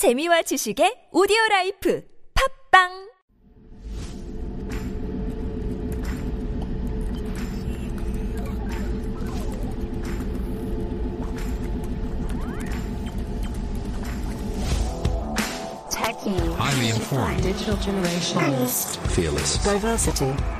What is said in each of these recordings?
재미와 지식의 오디오 라이프 팝빵 Techie. Highly informed. Digital generation. Fearless. Diversity.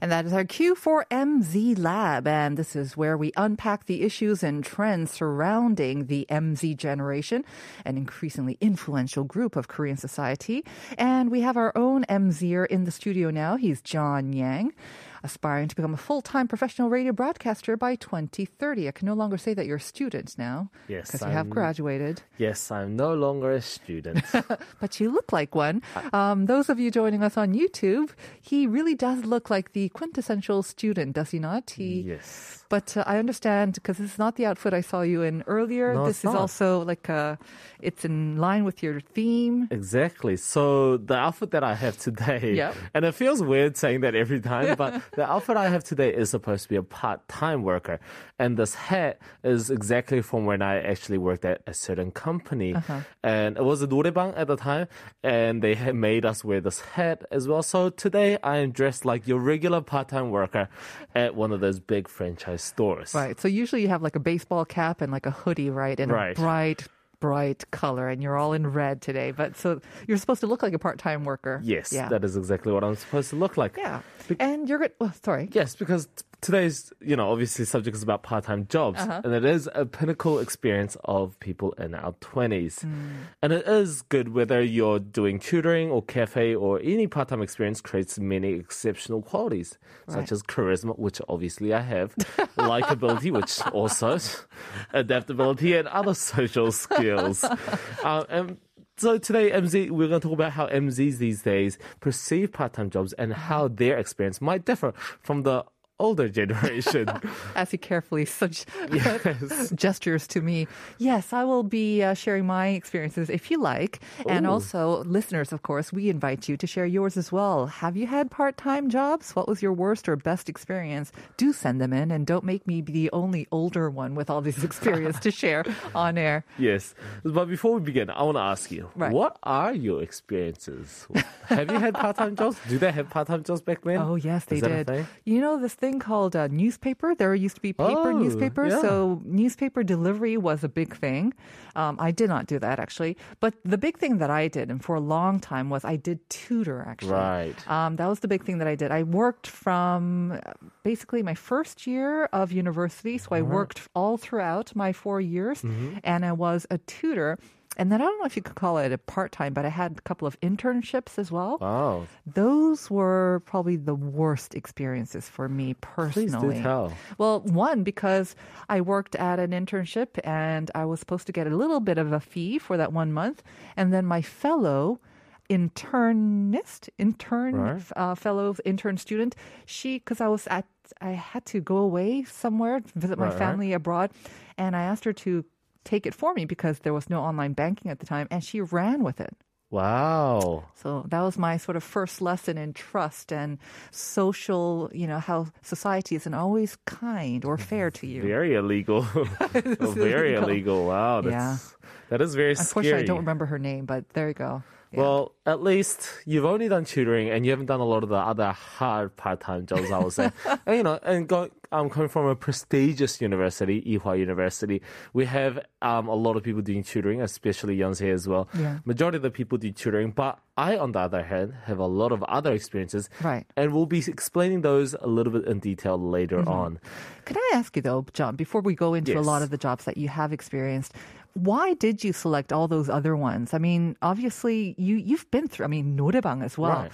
And that is our Q4MZ Lab. And this is where we unpack the issues and trends surrounding the MZ generation, an increasingly influential group of Korean society. And we have our own MZer in the studio now. He's John Yang aspiring to become a full-time professional radio broadcaster by 2030. I can no longer say that you're a student now. Yes, Because you have graduated. Yes, I'm no longer a student. but you look like one. Um, those of you joining us on YouTube, he really does look like the quintessential student, does he not? He, yes. But uh, I understand because this is not the outfit I saw you in earlier. No, this is not. also like a, it's in line with your theme. Exactly. So the outfit that I have today, Yep. and it feels weird saying that every time, but the outfit I have today is supposed to be a part-time worker, and this hat is exactly from when I actually worked at a certain company, uh-huh. and it was a noraebang at the time, and they had made us wear this hat as well. So today I am dressed like your regular part-time worker at one of those big franchise stores. Right. So usually you have like a baseball cap and like a hoodie, right, and right. a bright bright color, and you're all in red today. But so you're supposed to look like a part-time worker. Yes, Yeah. that is exactly what I'm supposed to look like. yeah. And you're good. Well, sorry. Yes, because today's, you know, obviously subject is about part-time jobs, Uh-huh. and it is a pinnacle experience of people in our 20s. Hmm. And it is good whether you're doing tutoring or cafe or any part-time experience creates many exceptional qualities, Right. such as charisma, which obviously I have, likability, which also, adaptability, and other social skills. Uh, and so today, MZ, we're going to talk about how MZs these days perceive part-time jobs and how their experience might differ from the older generation. as he carefully such Yes. gestures to me. Yes, I will be uh, sharing my experiences if you like. And also, listeners, of course, we invite you to share yours as well. Have you had part time jobs? What was your worst or best experience? Do send them in and don't make me be the only older one with all this experience to share on air. yes. But before we begin, I want to ask you, Right. what are your experiences? have you had part-time jobs? Do they have part-time jobs back then? Oh yes, they did. You know this thing called uh, newspaper. There used to be paper Oh, newspaper, yeah. so newspaper delivery was a big thing. Um, I did not do that actually, but the big thing that I did, and for a long time, was I did tutor actually. Right. Um, that was the big thing that I did. I worked from uh, basically my first year of university, so I worked all throughout my four years, Mm-hmm. and I was a tutor. And then I don't know if you could call it a part time, but I had a couple of internships as well. Oh, Those were probably the worst experiences for me personally. please do tell. Well, one, because I worked at an internship and I was supposed to get a little bit of a fee for that one month. And then my fellow internist, intern, Right. uh, fellow intern student, she, because I was at, I had to go away somewhere, visit my Right, right. family abroad, and I asked her to take it for me because there was no online banking at the time, and she ran with it. Wow. So that was my sort of first lesson in trust and social, you know, how society isn't always kind or fair to you. Very illegal. Very illegal. illegal. Wow. That's, Yeah. That is very Unfortunately, scary. I don't remember her name, but there you go. Yeah. Well, at least you've only done tutoring and you haven't done a lot of the other hard part-time jobs, I would say. and, you know, and go, I'm coming from a prestigious university, Ewha University. We have um, a lot of people doing tutoring, especially Yonsei as well. Yeah. Majority of the people do tutoring, but I, on the other hand, have a lot of other experiences. Right. And we'll be explaining those a little bit in detail later Mm-hmm. on. Could I ask you though, John, before we go into a lot of the jobs that you have experienced, why did you select all those other ones? I mean, obviously you you've been through. I mean, Noraebang as well. Right.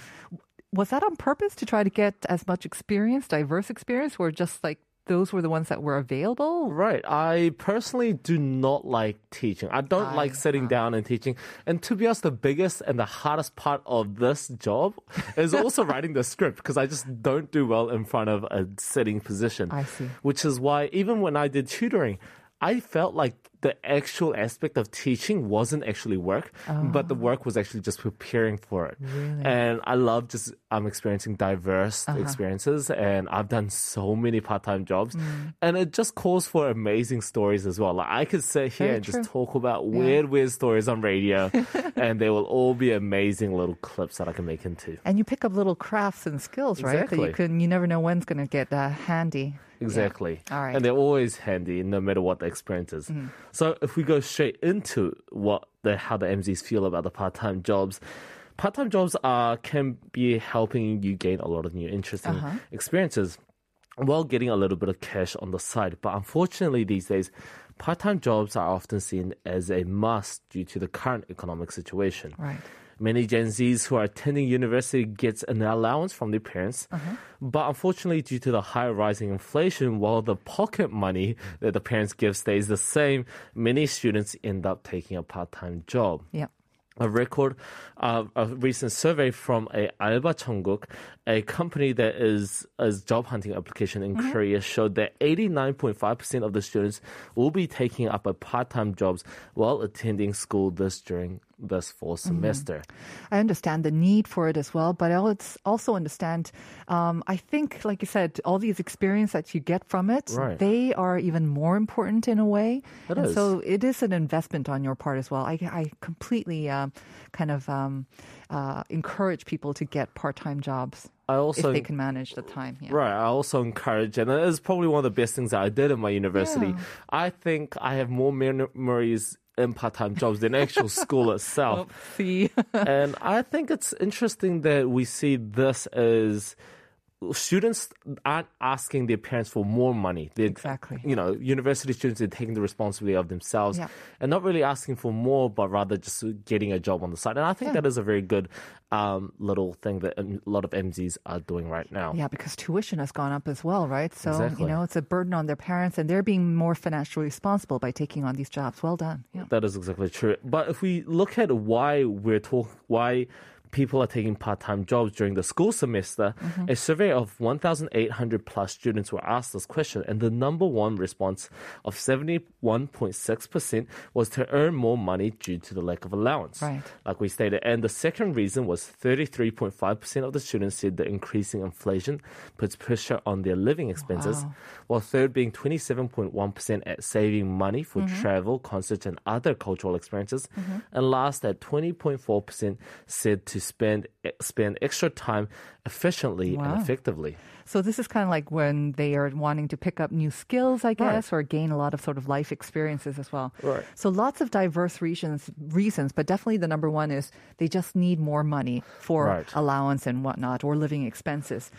Was that on purpose to try to get as much experience, diverse experience, or just like those were the ones that were available? Right. I personally do not like teaching. I don't I, like sitting uh, down and teaching. And to be honest, the biggest and the hardest part of this job is also writing the script because I just don't do well in front of a sitting position. I see. Which is why even when I did tutoring, I felt like the actual aspect of teaching wasn't actually work, but the work was actually just preparing for it. And I love just I'm experiencing diverse Uh-huh. experiences, and I've done so many part-time jobs, Mm. and it just calls for amazing stories as well. Like I could sit here Very and true. just talk about weird, weird stories on radio, and they will all be amazing little clips that I can make into. And you pick up little crafts and skills, right? That you can you never know when's going to get uh, handy. Exactly. All right. And they're always handy no matter what the experience is. Mm. So if we go straight into what the how the MZs feel about the part-time jobs, part-time jobs are can be helping you gain a lot of new interesting uh-huh. experiences while getting a little bit of cash on the side. But unfortunately these days, part-time jobs are often seen as a must due to the current economic situation. Right. Many Gen Zs who are attending university gets an allowance from their parents, but unfortunately, due to the high rising inflation, while the pocket money that the parents give stays the same, many students end up taking a part-time job. Yeah. A record, uh, a recent survey from a Alba Cheonguk, a company that is a job hunting application in Korea, showed that 89.5% of the students will be taking up a part-time jobs while attending school this during this fall semester. I understand the need for it as well, but I also understand. Um, I think, like you said, all these experience that you get from it, Right. they are even more important in a way. It and is. so it is an investment on your part as well. I, I completely um, kind of um, uh, encourage people to get part-time jobs I if also they can manage the time. Yeah. Right. I also encourage, and it is probably one of the best things that I did in my university. Yeah. I think I have more memories in part-time jobs than actual school itself. And I think it's interesting that we see this as students aren't asking their parents for more money. They're, Exactly. You know, university students are taking the responsibility of themselves Yeah. and not really asking for more, but rather just getting a job on the side. And I think Yeah. that is a very good um, little thing that a lot of MZs are doing right now. Yeah, because tuition has gone up as well, right? So, Exactly. you know, it's a burden on their parents and they're being more financially responsible by taking on these jobs. Well done. Yeah. That is exactly true. But if we look at why we're talking, why people are taking part-time jobs during the school semester, mm-hmm. a survey of 1,800 plus students were asked this question, and the number one response of 71.6% was to earn more money due to the lack of allowance. Right. Like we stated. And the second reason was 33.5% of the students said the increasing inflation puts pressure on their living expenses, Wow. while third being 27.1% at saving money for mm-hmm. travel, concerts, and other cultural experiences. Mm-hmm. And last at 20.4% said to spend spend extra time efficiently Wow. and effectively. So this is kind of like when they are wanting to pick up new skills, I guess, or gain a lot of sort of life experiences as well. Right. So lots of diverse reasons, reasons, but definitely the number one is they just need more money for Right. allowance and whatnot or living expenses.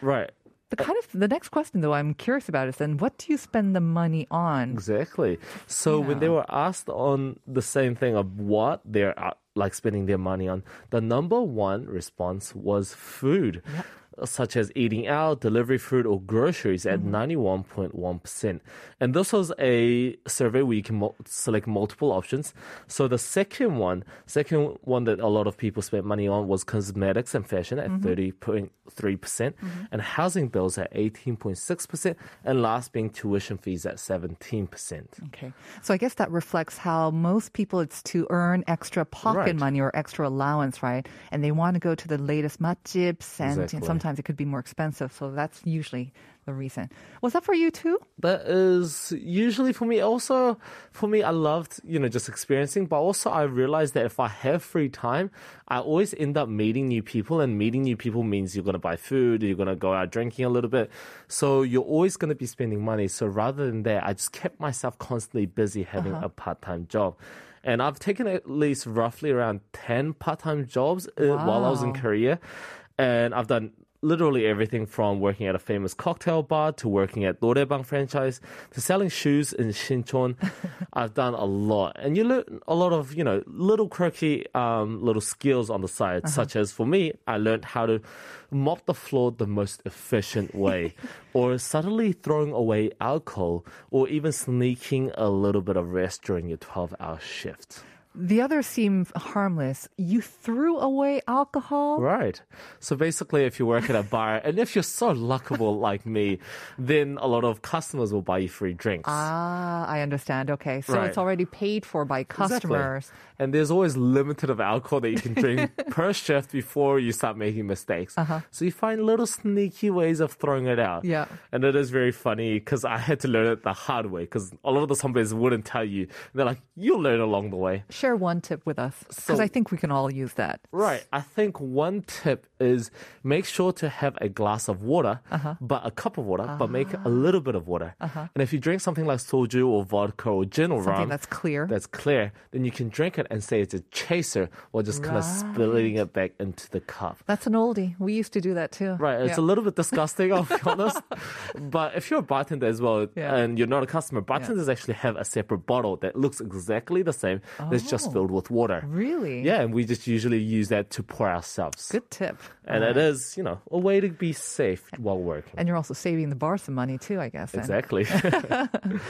Right. The kind of the next question though I'm curious about is then what do you spend the money on? Exactly. So when they were asked on the same thing of what they're uh, like spending their money on, the number one response was food. Such as eating out, delivery food, or groceries at mm-hmm. 91.1%. And this was a survey where you can mul- select multiple options. So the second one, second one that a lot of people spent money on was cosmetics and fashion at mm-hmm. 30.3%, percent mm-hmm. and housing bills at 18.6%, and last being tuition fees at 17%. Okay. So I guess that reflects how most people it's to earn extra pocket Right. money or extra allowance, right? And they want to go to the latest matjips and Exactly. sometimes it could be more expensive. So that's usually the reason. Was that for you too? That is usually for me. Also, for me, I loved, you know, just experiencing, but also I realized that if I have free time, I always end up meeting new people, and meeting new people means you're going to buy food, you're going to go out drinking a little bit. So you're always going to be spending money. So rather than that, I just kept myself constantly busy having a part time job. And I've taken at least roughly around 10 part time jobs uh, while I was in Korea. And I've done literally everything from working at a famous cocktail bar to working at Noraebang franchise to selling shoes in Shinchon. I've done a lot. And you learn a lot of, you know, little quirky um, little skills on the side, uh-huh. such as for me, I learned how to mop the floor the most efficient way, or subtly throwing away alcohol, or even sneaking a little bit of rest during your 12 hour shift. The others seem harmless. You threw away alcohol? Right. So basically, if you work at a bar, and if you're so luckable like me, then a lot of customers will buy you free drinks. Ah, I understand. Okay. So Right. it's already paid for by customers. And there's always limited of alcohol that you can drink per shift before you start making mistakes. So you find little sneaky ways of throwing it out. Yeah. And it is very funny because I had to learn it the hard way because a lot of the companies wouldn't tell you. They're like, you'll learn along the way. Share one tip with us because So- I think we can all use that. Right. I think one tip is make sure to have a glass of water, Uh-huh. but a cup of water, but make a little bit of water. And if you drink something like soju or vodka or gin or Something rum, that's clear. that's clear, then you can drink it and say it's a chaser or just kind of spilling it back into the cup. That's an oldie. We used to do that too. Right, it's Yeah. a little bit disgusting, I'll be honest. But if you're a bartender as well Yeah. and you're not a customer, bartenders actually have a separate bottle that looks exactly the same that's just Oh. filled with water. Really? Yeah, and we just usually use that to pour ourselves. Good tip. And it is, you know, a way to be safe while working. And you're also saving the bar some money too, I guess. Exactly.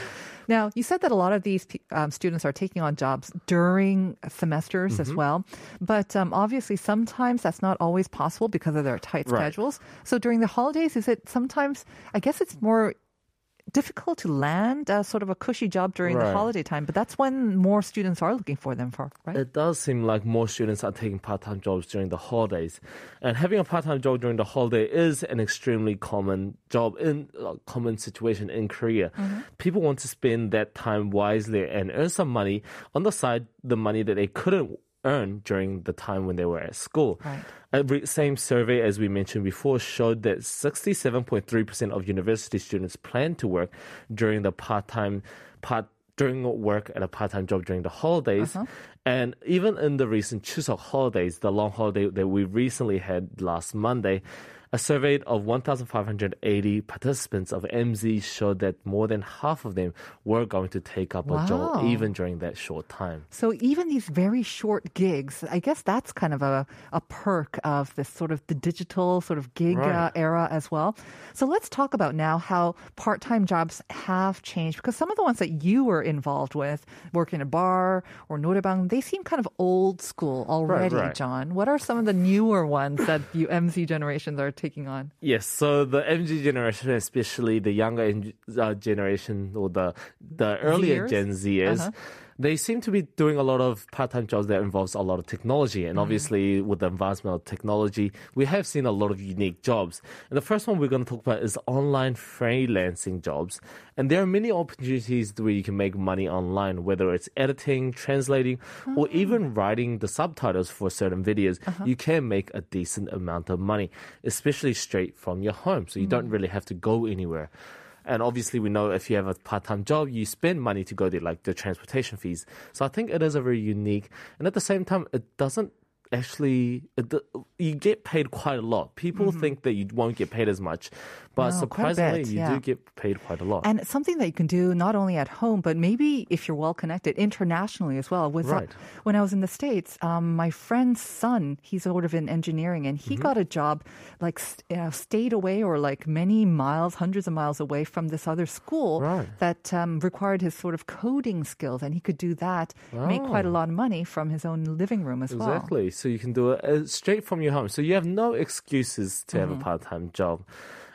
Now, you said that a lot of these um, students are taking on jobs during semesters Mm-hmm. as well. But um, obviously, sometimes that's not always possible because of their tight Right. schedules. So during the holidays, is it sometimes, I guess it's more difficult to land uh, sort of a cushy job during the holiday time, but that's when more students are looking for them for, right? it does seem like more students are taking part-time jobs during the holidays, and having a part-time job during the holiday is an extremely common job in uh, common situation in Korea. People want to spend that time wisely and earn some money on the side, the money that they couldn't earn during the time when they were at school. Right. A same survey as we mentioned before showed that 67.3% of university students plan to work during the part-time part during work at a part-time job during the holidays. Uh-huh. And even in the recent Chuseok holidays, the long holiday that we recently had last Monday, a survey of 1,580 participants of MZ showed that more than half of them were going to take up a job even during that short time. So even these very short gigs, I guess that's kind of a, a perk of this sort of the digital sort of gig uh, era as well. So let's talk about now how part-time jobs have changed because some of the ones that you were involved with, working in a bar or noraebang, they seem kind of old school already, right. John. What are some of the newer ones that you MZ generations are taking on? Yes, so the MZ generation, especially the younger uh, generation or the the earlier? Gen Zers, Uh-huh. They seem to be doing a lot of part-time jobs that involves a lot of technology. And mm-hmm. obviously, with the advancement of technology, we have seen a lot of unique jobs. And the first one we're going to talk about is online freelancing jobs. And there are many opportunities where you can make money online, whether it's editing, translating, or mm. even writing the subtitles for certain videos. Uh-huh. You can make a decent amount of money, especially straight from your home. So you don't mm. really have to go anywhere. And obviously, we know if you have a part-time job, you spend money to go there, like the transportation fees. So I think it is a very unique, and at the same time, it doesn't actually. You get paid quite a lot. People think that you won't get paid as much, but No, surprisingly, bit, you yeah. do get paid quite a lot. And it's something that you can do not only at home, but maybe if you're well connected internationally as well. With Right. when I was in the States, um, my friend's son, he's sort of in engineering, and he Mm-hmm. got a job like st- uh, stayed away or like many miles, hundreds of miles away from this other school Right. that um, required his sort of coding skills, and he could do that, make quite a lot of money from his own living room as well. Oh. Exactly. So you can do it uh, straight from your home. So you have no excuses to have Mm-hmm. a part time job.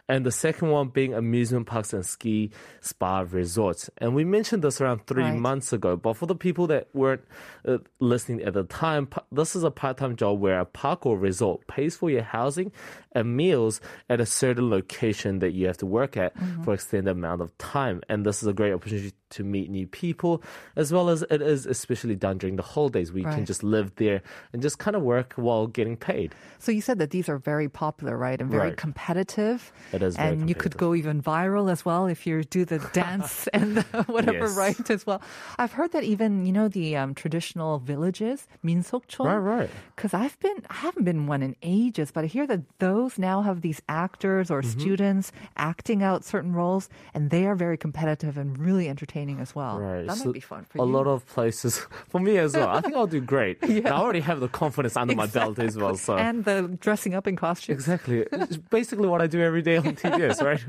And the second one being amusement parks and ski spa resorts. And we mentioned this around three Right. months ago. But for the people that weren't uh, listening at the time, this is a part time job where a park or resort pays for your housing and meals at a certain location that you have to work at Mm-hmm. for extended amount of time. And this is a great opportunity to meet new people, as well as it is especially done during the holidays where you can just live there and just kind of work while getting paid. So you said that these are very popular, right, and very Right. competitive. It it is and you could go even viral as well if you do the dance and the whatever yes. right as well. I've heard that even you know the um, traditional villages minsokchon. Right, right. Because I've been I haven't been one in ages, but I hear that those now have these actors or mm-hmm. students acting out certain roles, and they are very competitive and really entertaining as well. Right. That so might be fun for a you. A lot of places for me as well. I think I'll do great. yeah. I already have the confidence under exactly. my belt as well. So and the dressing up in costume. Exactly. It's basically what I do every day TBS, right?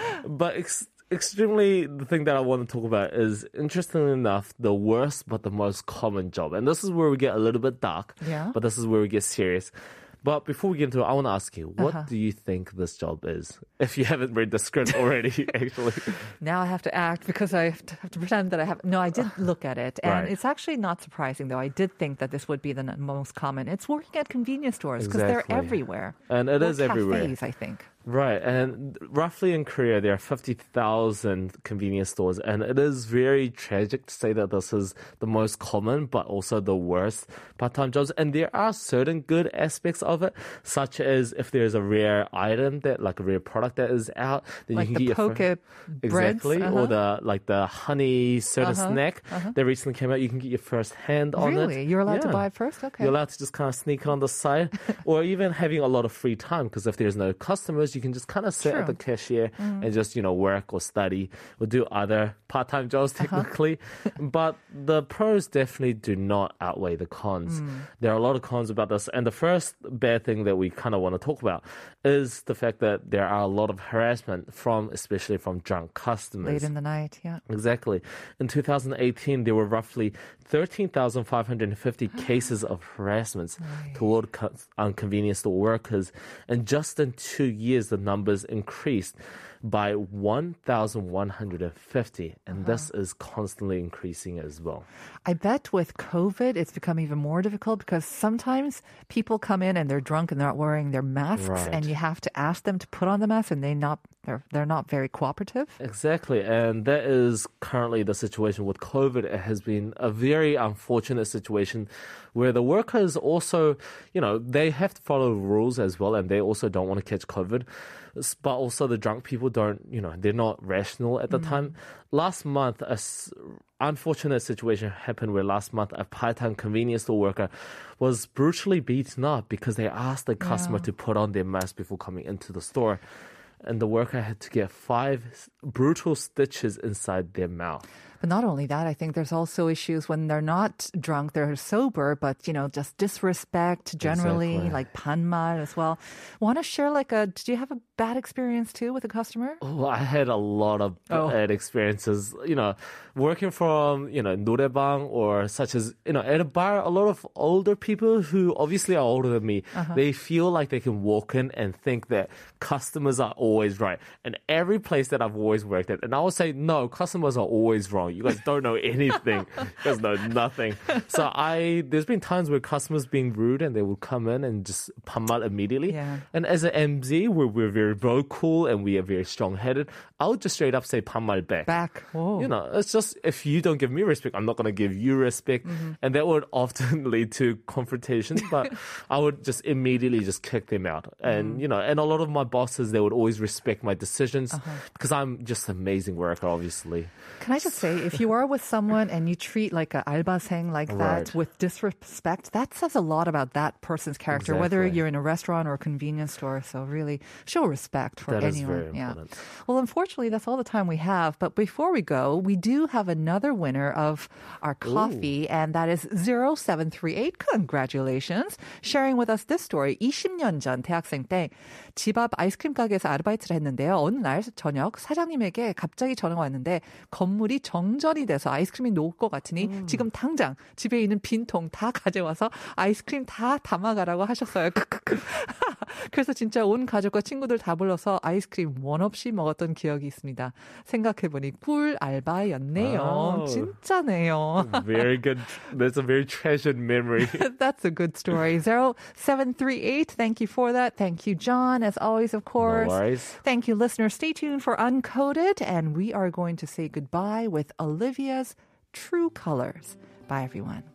but ex- extremely, the thing that I want to talk about is, interestingly enough, the worst but the most common job. And this is where we get a little bit dark, Yeah. but this is where we get serious. But before we get into it, I want to ask you, what Uh-huh. do you think this job is? If you haven't read the script already, actually. Now I have to act because I have to, have to pretend that I have. No, I did look at it, and Right. it's actually not surprising though. I did think that this would be the most common. It's working at convenience stores because they're everywhere. And it Or is everywhere. I think. Right, and roughly in Korea, there are 50,000 convenience stores, and it is very tragic to say that this is the most common, but also the worst part-time jobs. And there are certain good aspects of it, such as if there's a rare item that, like a rare product that is out, then Like you can the get your poke breads, exactly, uh-huh. or the like the honey certain Uh-huh, snack that recently came out. You can get your first hand on it. Really? You're allowed to buy it first? Okay. You're allowed to just kind of sneak it on the side, or even having a lot of free time because if there's no customers, you can just kind of sit True. at the cashier mm. and just you know work or study or do other part-time jobs uh-huh. technically. but the pros definitely do not outweigh the cons. Mm. There are a lot of cons about this, and the first bad thing that we kind of want to talk about is the fact that there are a lot of harassment from, especially from drunk customers. Late in the night, yeah. Exactly. In 2018, there were roughly 13,550 cases of harassments toward co- um, convenience store workers. And just in two years, the numbers increased by 1,150. And this is constantly increasing as well. I bet with COVID, it's become even more difficult because sometimes people come in and they're drunk and they're not wearing their masks, Right. and you have to ask them to put on the mask, and they not they're they're not very cooperative. Exactly. And that is currently the situation with COVID. It has been a very unfortunate situation where the workers also, you know, they have to follow rules as well and they also don't want to catch COVID. But also the drunk people don't, you know, they're not rational at the mm. time. Last month, a s- unfortunate situation happened where last month a part-time convenience store worker was brutally beaten up because they asked the customer to put on their mask before coming into the store and the worker had to get five brutal stitches inside their mouth. But not only that, I think there's also issues when they're not drunk, they're sober, but you know, just disrespect generally, Exactly. like panmal as well. Want to share like a? Did you have a bad experience too with a customer? Oh, I had a lot of Oh. bad experiences. You know, working from you know 노래방 or such as you know at a bar. A lot of older people who obviously are older than me, Uh-huh. they feel like they can walk in and think that customers are always right. And every place that I've always worked at, and I would say no, customers are always wrong. You guys don't know anything. you guys know nothing. So I there's been times where customers being rude and they would come in and just pummel immediately. Yeah. And as an MZ, we're, we're very vocal and we are very strong headed. I'll just straight up say panmal back. Back. Whoa. You know, it's just if you don't give me respect, I'm not going to give you respect. Mm-hmm. And that would often lead to confrontations, but I would just immediately just kick them out. Mm. And, you know, and a lot of my bosses, they would always respect my decisions Uh-huh. because I'm just an amazing worker, obviously. Can I just say, if you are with someone and you treat like a albaseng like that Right. with disrespect, that says a lot about that person's character, whether Exactly. you're in a restaurant or a convenience store. So really show respect for That is anyone. very yeah. important. Well, unfortunately, that's all the time we have. But before we go, we do have another winner of our coffee, and that is 0738. Congratulations. Sharing with us this story. 20년 전 대학생 때 집 앞 아이스크림 가게에서 아르바이트를 했는데요. 어느 날 저녁 사장님에게 갑자기 전화가 왔는데 건물이 정 전이 돼서 아이스크림이 녹을 것 같으니 지금 당장 집에 있는 빈통 다 가져와서 아이스크림 다 담아가라고 하셨어요. 그래서 진짜 온 가족과 친구들 다 불러서 아이스크림 원 없이 먹었던 기억이 있습니다. 생각해보니 꿀 알바였네요. 아우. 진짜네요. Very good. That's a very treasured memory. That's a good story. 0738, thank you for that. Thank you, John, as always, of course. worries. Thank you, listeners. Stay tuned for Uncoded, and we are going to say goodbye with Olivia's True Colors. Bye, everyone.